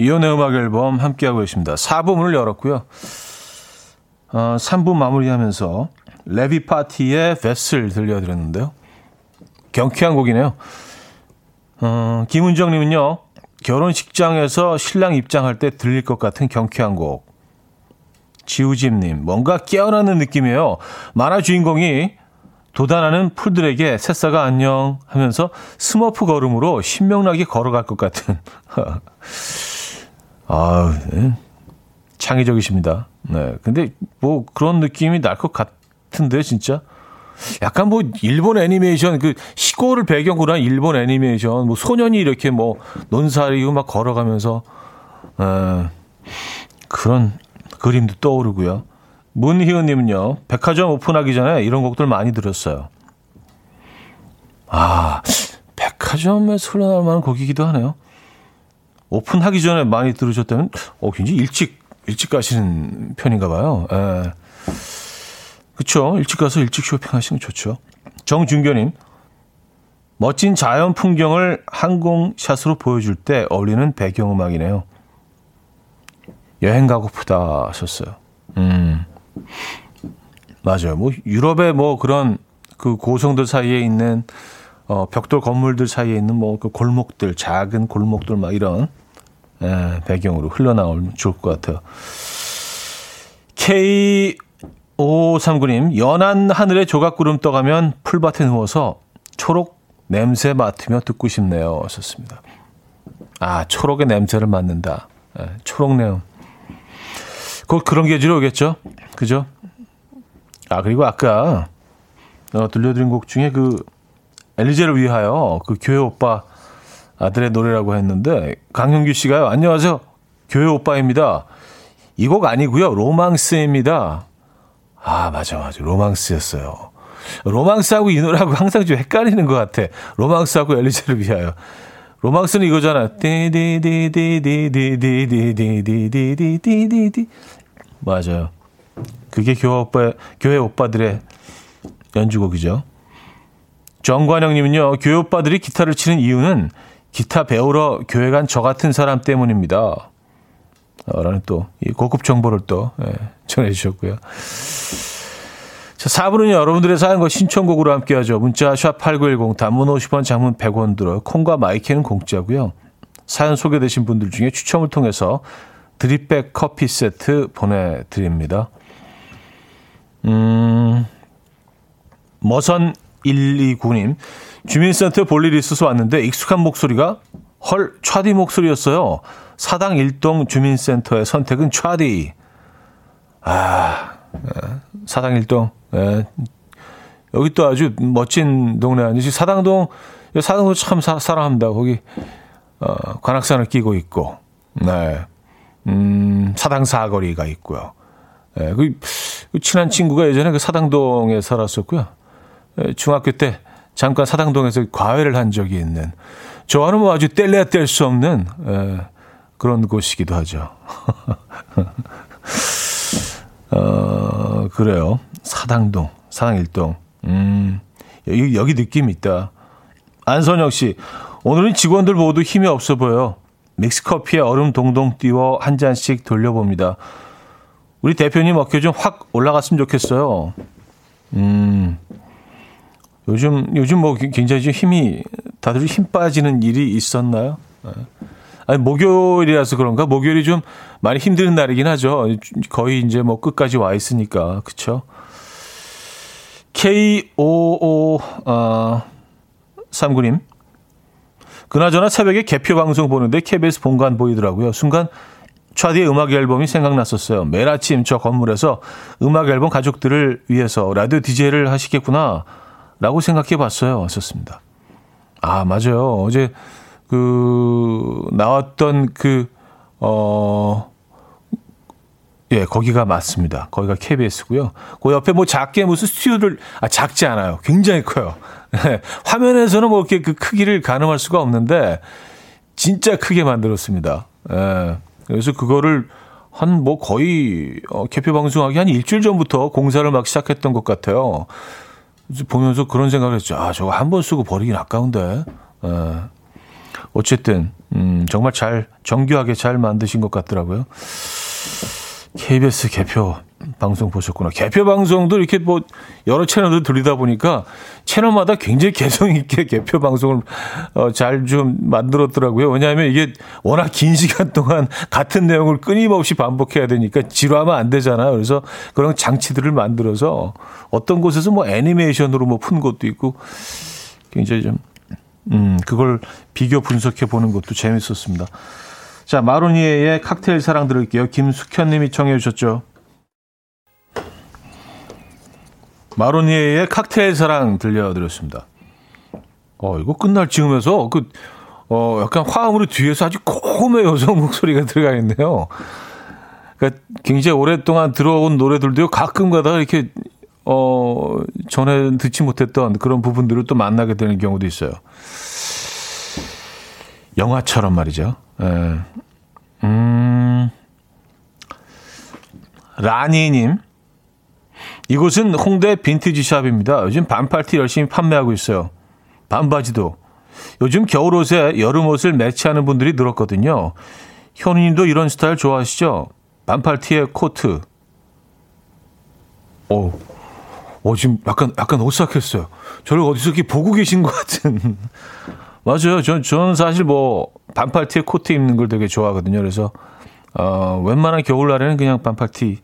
Speaker 1: 이연의 음악 앨범 함께하고 계십니다. 4부 문을 열었고요. 어, 3부 마무리하면서 레비 파티의 베슬 들려드렸는데요. 경쾌한 곡이네요. 어, 김은정님은요. 결혼식장에서 신랑 입장할 때 들릴 것 같은 경쾌한 곡. 지우집님, 뭔가 깨어나는 느낌이에요. 만화 주인공이 도단하는 풀들에게 새싹아 안녕 하면서 스머프 걸음으로 신명나게 걸어갈 것 같은. 아, 네. 창의적이십니다. 네. 근데 뭐 그런 느낌이 날 것 같은데, 진짜. 약간 뭐 일본 애니메이션 그 시골을 배경으로 한 일본 애니메이션 뭐 소년이 이렇게 뭐 논사리고 막 걸어가면서 에, 그런 그림도 떠오르고요. 문희은님은요 백화점 오픈하기 전에 이런 곡들 많이 들었어요. 아 백화점에서 흘러날 만한 곡이기도 하네요. 오픈하기 전에 많이 들으셨다면 어 굉장히 일찍 일찍 가시는 편인가 봐요. 예. 그렇죠. 일찍 가서 일찍 쇼핑하시면 좋죠. 정준교님 멋진 자연 풍경을 항공샷으로 보여줄 때 어울리는 배경음악이네요. 여행 가고프다 하셨어요. 음. 맞아요. 뭐 유럽의 뭐 그런 그 고성들 사이에 있는 어 벽돌 건물들 사이에 있는 뭐 그 골목들 작은 골목들 막 이런 예, 배경으로 흘러나오면 좋을 것 같아요. K539님, 연한 하늘에 조각구름 떠가면 풀밭에 누워서 초록 냄새 맡으며 듣고 싶네요. 하셨습니다. 아, 초록의 냄새를 맡는다. 예, 초록 내음. 곧 그런 계절이 오겠죠? 그죠? 아, 그리고 아까 어, 들려드린 곡 중에 그 엘리제를 위하여 그 교회 오빠 아들의 노래라고 했는데 강형규 씨가요. 안녕하세요. 교회 오빠입니다. 이 곡 아니고요. 로망스입니다. 아, 맞아, 맞아. 로망스였어요. 로망스하고 이 노래하고 항상 좀 헷갈리는 것 같아. 로망스하고 엘리제를 위하여. 로망스는 이거잖아. 디디디디디디디디디디디디디디. 맞아요. 그게 교회 오빠, 교회 오빠들의 연주곡이죠. 정관영님은요, 교회 오빠들이 기타를 치는 이유는 기타 배우러 교회 간 저 같은 사람 때문입니다. 어, 라는 또, 이 고급 정보를 또, 예, 전해 주셨고요. 자, 4부는요, 여러분들의 사연과 신청곡으로 함께 하죠. 문자, 샵8910, 단문 50원, 장문 100원 들어요. 콩과 마이크는 공짜고요 사연 소개되신 분들 중에 추첨을 통해서 드립백 커피 세트 보내 드립니다. 음, 머선 129님, 주민센터 볼 일이 있어서 왔는데 익숙한 목소리가 헐, 차디 목소리였어요. 사당 일동 주민센터의 선택은 차디. 아, 예, 사당 일동. 예. 여기 또 아주 멋진 동네 아니지? 사당동, 사당동 참 사, 사랑합니다. 거기, 어, 관악산을 끼고 있고, 네. 음, 사당 사거리가 있고요. 예, 그, 그 친한 친구가 예전에 그 사당동에 살았었고요. 예, 중학교 때 잠깐 사당동에서 과외를 한 적이 있는 저와는 뭐 아주 뗄래야 뗄 수 없는 에, 예, 그런 곳이기도 하죠. 어, 그래요. 사당동, 사당일동. 음, 여기, 여기 느낌 있다. 안선영 씨, 오늘은 직원들 모두 힘이 없어 보여. 믹스커피에 얼음 동동 띄워 한 잔씩 돌려봅니다. 우리 대표님 어깨 좀 확 올라갔으면 좋겠어요. 음, 요즘, 요즘 뭐 굉장히 좀 힘이, 다들 힘 빠지는 일이 있었나요? 네. 아니, 목요일이라서 그런가? 목요일이 좀 많이 힘든 날이긴 하죠. 거의 이제 뭐 끝까지 와 있으니까. 그쵸? K55, 어, 39님. 그나저나 새벽에 개표 방송 보는데 KBS 본관 보이더라고요. 순간 차디의 음악 앨범이 생각났었어요. 매일 아침 저 건물에서 음악 앨범 가족들을 위해서 라디오 DJ를 하시겠구나. 라고 생각해 봤어요. 썼습니다. 아, 맞아요. 어제 그, 나왔던 그, 어, 예, 거기가 맞습니다. 거기가 KBS고요. 그 옆에 뭐 작게 무슨 스튜디오를 아 작지 않아요. 굉장히 커요. 네, 화면에서는 뭐 이렇게 그 크기를 가늠할 수가 없는데 진짜 크게 만들었습니다. 예. 그래서 그거를 한 뭐 거의 어, 개표 방송하기 한 일주일 전부터 공사를 막 시작했던 것 같아요. 보면서 그런 생각을 했죠. 아, 저거 한 번 쓰고 버리긴 아까운데. 예. 어쨌든 음, 정말 잘 정교하게 잘 만드신 것 같더라고요. KBS 개표 방송 보셨구나. 개표 방송도 이렇게 뭐 여러 채널들 돌리다 보니까 채널마다 굉장히 개성 있게 개표 방송을 어, 잘 좀 만들었더라고요. 왜냐하면 이게 워낙 긴 시간 동안 같은 내용을 끊임없이 반복해야 되니까 지루하면 안 되잖아요. 그래서 그런 장치들을 만들어서 어떤 곳에서 뭐 애니메이션으로 뭐 푼 것도 있고 굉장히 좀 음, 그걸 비교 분석해 보는 것도 재밌었습니다. 자, 마로니에의 칵테일 사랑 들을게요. 김숙현 님이 청해 주셨죠. 마로니에의 칵테일 사랑 들려드렸습니다. 어, 이거 끝날 즈음에서 그, 어, 약간 화음으로 뒤에서 아주 고음의 여성 목소리가 들어가 있네요. 그러니까 굉장히 오랫동안 들어온 노래들도 가끔 가다가 이렇게, 어, 전에 듣지 못했던 그런 부분들을 또 만나게 되는 경우도 있어요. 영화처럼 말이죠. 예. 음, 라니님. 이곳은 홍대 빈티지 샵입니다. 요즘 반팔티 열심히 판매하고 있어요. 반바지도. 요즘 겨울 옷에 여름 옷을 매치하는 분들이 늘었거든요. 현우님도 이런 스타일 좋아하시죠? 반팔티에 코트. 오, 오 지금 약간 약간 오싹했어요. 저를 어디서 이렇게 보고 계신 것 같은. 맞아요. 저, 저는 사실 뭐 반팔티에 코트 입는 걸 되게 좋아하거든요. 그래서 어, 웬만한 겨울날에는 그냥 반팔티에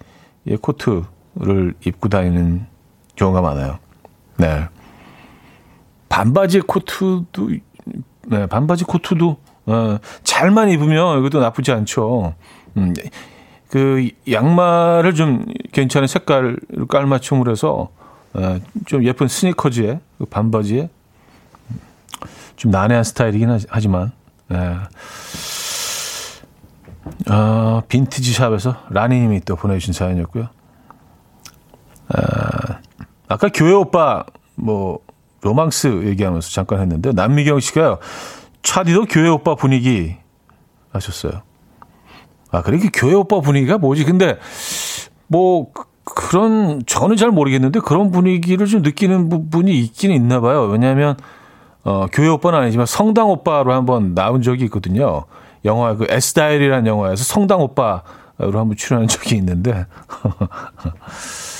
Speaker 1: 코트 를 입고 다니는 경우가 많아요. 네. 반바지 코트도 네, 반바지 코트도 어, 잘만 입으면 이것도 나쁘지 않죠. 음, 그 양말을 좀 괜찮은 색깔을 깔맞춤을 해서 어, 좀 예쁜 스니커즈에 그 반바지에 좀 난해한 스타일이긴 하지만, 네. 어, 빈티지 샵에서 라니님이 또 보내주신 사연이었고요. 아, 아까 교회 오빠 뭐 로망스 얘기하면서 잠깐 했는데 남미경 씨가요. 차디도 교회 오빠 분위기 하셨어요. 아, 그러니까 교회 오빠 분위기가 뭐지? 근데 뭐 그런 저는 잘 모르겠는데 그런 분위기를 좀 느끼는 부분이 있기는 있나 봐요. 왜냐하면 어, 교회 오빠는 아니지만 성당 오빠로 한번 나온 적이 있거든요. 영화 그 에스다일이라는 영화에서 성당 오빠로 한번 출연한 적이 있는데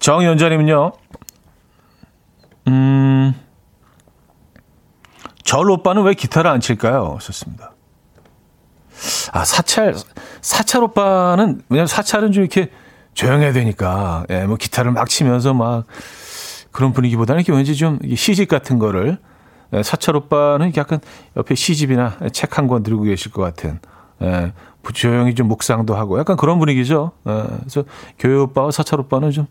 Speaker 1: 정연자님은요. 음, 절 오빠는 왜 기타를 안 칠까요? 썼습니다. 아 사찰 사찰 오빠는 왜냐면 사찰은 좀 이렇게 조용해야 되니까 예, 뭐 기타를 막 치면서 막 그런 분위기보다는 이렇게 왠지 좀 시집 같은 거를 예, 사철 오빠는 약간 옆에 시집이나 책 한 권 들고 계실 것 같은 예, 조용히 좀 묵상도 하고 약간 그런 분위기죠. 예, 그래서 교회 오빠와 사철 오빠는 좀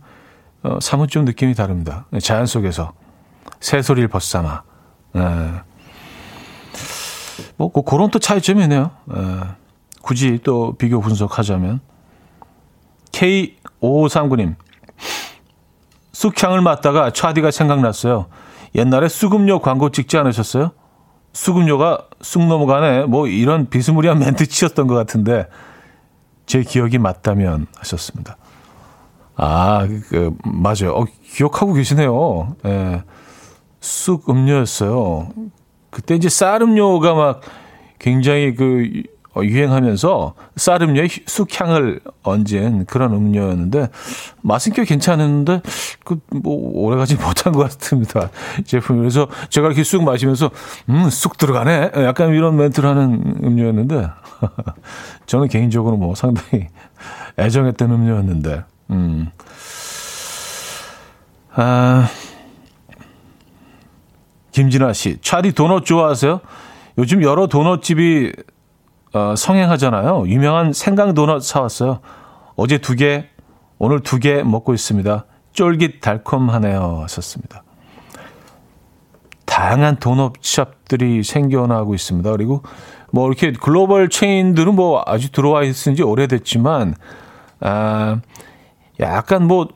Speaker 1: 어, 사뭇 좀 느낌이 다릅니다. 예, 자연 속에서 새소리를 벗삼아. 예. 뭐 그, 그런 또 차이점이 있네요. 예, 굳이 또 비교 분석하자면 K5539님 쑥향을 맡다가 차디가 생각났어요. 옛날에 수금료 광고 찍지 않으셨어요? 수급료가 쑥 넘어가네. 뭐 이런 비스무리한 멘트 치셨던 것 같은데 제 기억이 맞다면 하셨습니다. 아, 그, 맞아요. 어, 기억하고 계시네요. 예. 쑥 음료였어요. 그때 이제 쌀 음료가 막 굉장히 그 어, 유행하면서 쌀 음료에 쑥향을 얹은 그런 음료였는데 맛은 꽤 괜찮았는데 그 뭐 오래가지 못한 것 같습니다 제품이 그래서 제가 이렇게 쑥 마시면서 음 쑥 들어가네 약간 이런 멘트를 하는 음료였는데 저는 개인적으로 뭐 상당히 애정했던 음료였는데 음. 아 김진아 씨 차디 도넛 좋아하세요? 요즘 여러 도넛집이 어, 성행하잖아요. 유명한 생강 도넛 사왔어요. 어제 두 개, 오늘 두 개 먹고 있습니다. 쫄깃 달콤하네요. 하셨습니다. 다양한 도넛샵들이 생겨나고 있습니다. 그리고 뭐 이렇게 글로벌 체인들은 뭐 아주 들어와 있은 지 오래됐지만, 아, 약간 뭐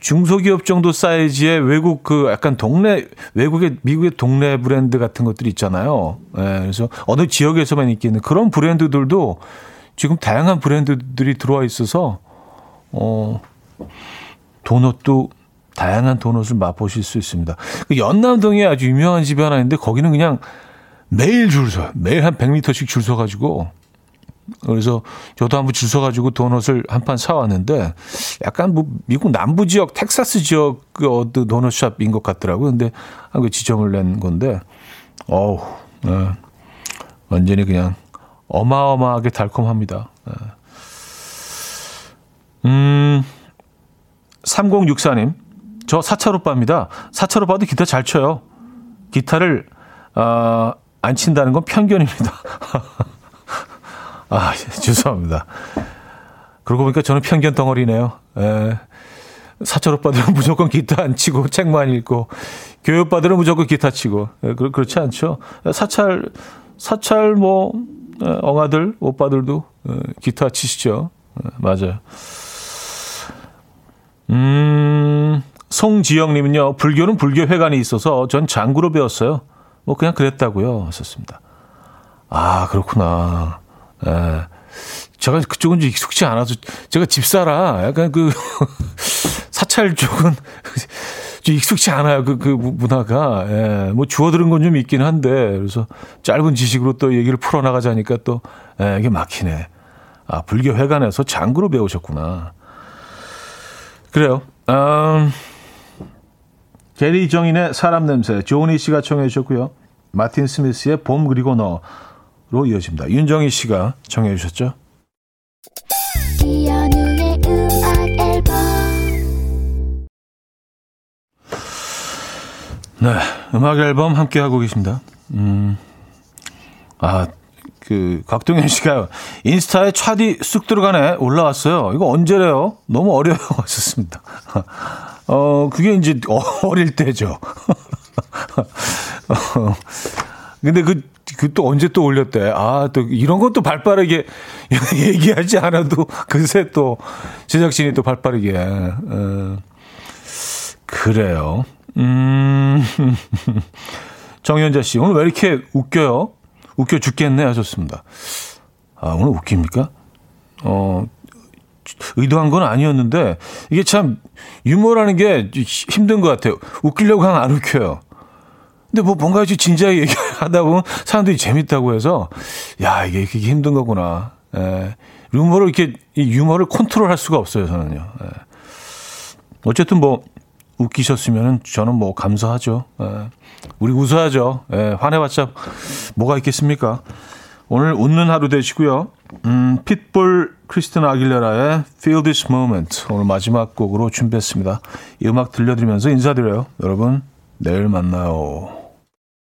Speaker 1: 중소기업 정도 사이즈의 외국 그 약간 동네 외국의 미국의 동네 브랜드 같은 것들이 있잖아요. 예, 그래서 어느 지역에서만 있기는 그런 브랜드들도 지금 다양한 브랜드들이 들어와 있어서 어 도넛도 다양한 도넛을 맛보실 수 있습니다. 그 연남동에 아주 유명한 집이 하나 있는데 거기는 그냥 매일 줄 서. 매일 한 100m씩 줄 서가지고 그래서 저도 한번 줄 서가지고 도넛을 한 판 사왔는데 약간 뭐 미국 남부 지역, 텍사스 지역 그 어느 도넛 shop인 것 같더라고요. 근데 한국 지점을 낸 건데, 어우, 네. 완전히 그냥 어마어마하게 달콤합니다. 네. 음, 3064님, 저 사찰 오빠입니다. 사찰 오빠도 기타 잘 쳐요. 기타를, 어, 안 친다는 건 편견입니다. 아, 죄송합니다. 그러고 보니까 저는 편견 덩어리네요. 에, 사철 오빠들은 무조건 기타 안 치고 책만 읽고 교회 오빠들은 무조건 기타 치고 에, 그, 그렇지 않죠. 사찰 사찰 뭐 에, 엉아들 오빠들도 에, 기타 치시죠. 에, 맞아요. 음, 송지영님은요 불교는 불교 회관이 있어서 전 장구로 배웠어요. 뭐 그냥 그랬다고요. 하셨습니다. 아 그렇구나. 에, 제가 그쪽은 좀 익숙치 않아서 제가 집사라 약간 그 사찰 쪽은 좀 익숙치 않아요. 그, 그 문화가. 예, 뭐 주워들은 건 좀 있긴 한데 그래서 짧은 지식으로 또 얘기를 풀어나가자니까 또 예, 이게 막히네. 아, 불교 회관에서 장구로 배우셨구나. 그래요. 음, 게리 정인의 사람 냄새 조은희 씨가 청해 주셨고요. 마틴 스미스의 봄 그리고 너 로 이어집니다. 윤정희 씨가 정해 주셨죠? 네, 음악 앨범 함께 하고 계십니다. 음, 아, 그 각동현 씨가 인스타에 차디 쑥 들어가네 올라왔어요. 이거 언제래요? 너무 어려요. 하셨습니다. 어, 그게 이제 어릴 때죠. 어, 근데 그 그 또 언제 또 올렸대. 아, 또 이런 것도 발 빠르게 얘기하지 않아도 그새 또 제작진이 또 발 빠르게. 어, 그래요. 음. 정현자 씨, 오늘 왜 이렇게 웃겨요? 웃겨 죽겠네 하셨습니다. 아, 오늘 웃깁니까? 어, 의도한 건 아니었는데, 이게 참, 유머라는 게 힘든 것 같아요. 웃기려고 하면 안 웃겨요. 근데 뭐 뭔가 좀 진지하게 얘기하다 보면 사람들이 재밌다고 해서 야 이게 이렇게 힘든 거구나. 예. 유머를 이렇게 이 유머를 컨트롤할 수가 없어요 저는요. 예. 어쨌든 뭐 웃기셨으면은 저는 뭐 감사하죠. 예. 우리 웃어야죠. 예. 화내봤자 뭐가 있겠습니까? 오늘 웃는 하루 되시고요. 음, 핏볼 크리스틴 아길레라의 Feel This Moment 오늘 마지막 곡으로 준비했습니다. 이 음악 들려드리면서 인사드려요. 여러분 내일 만나요.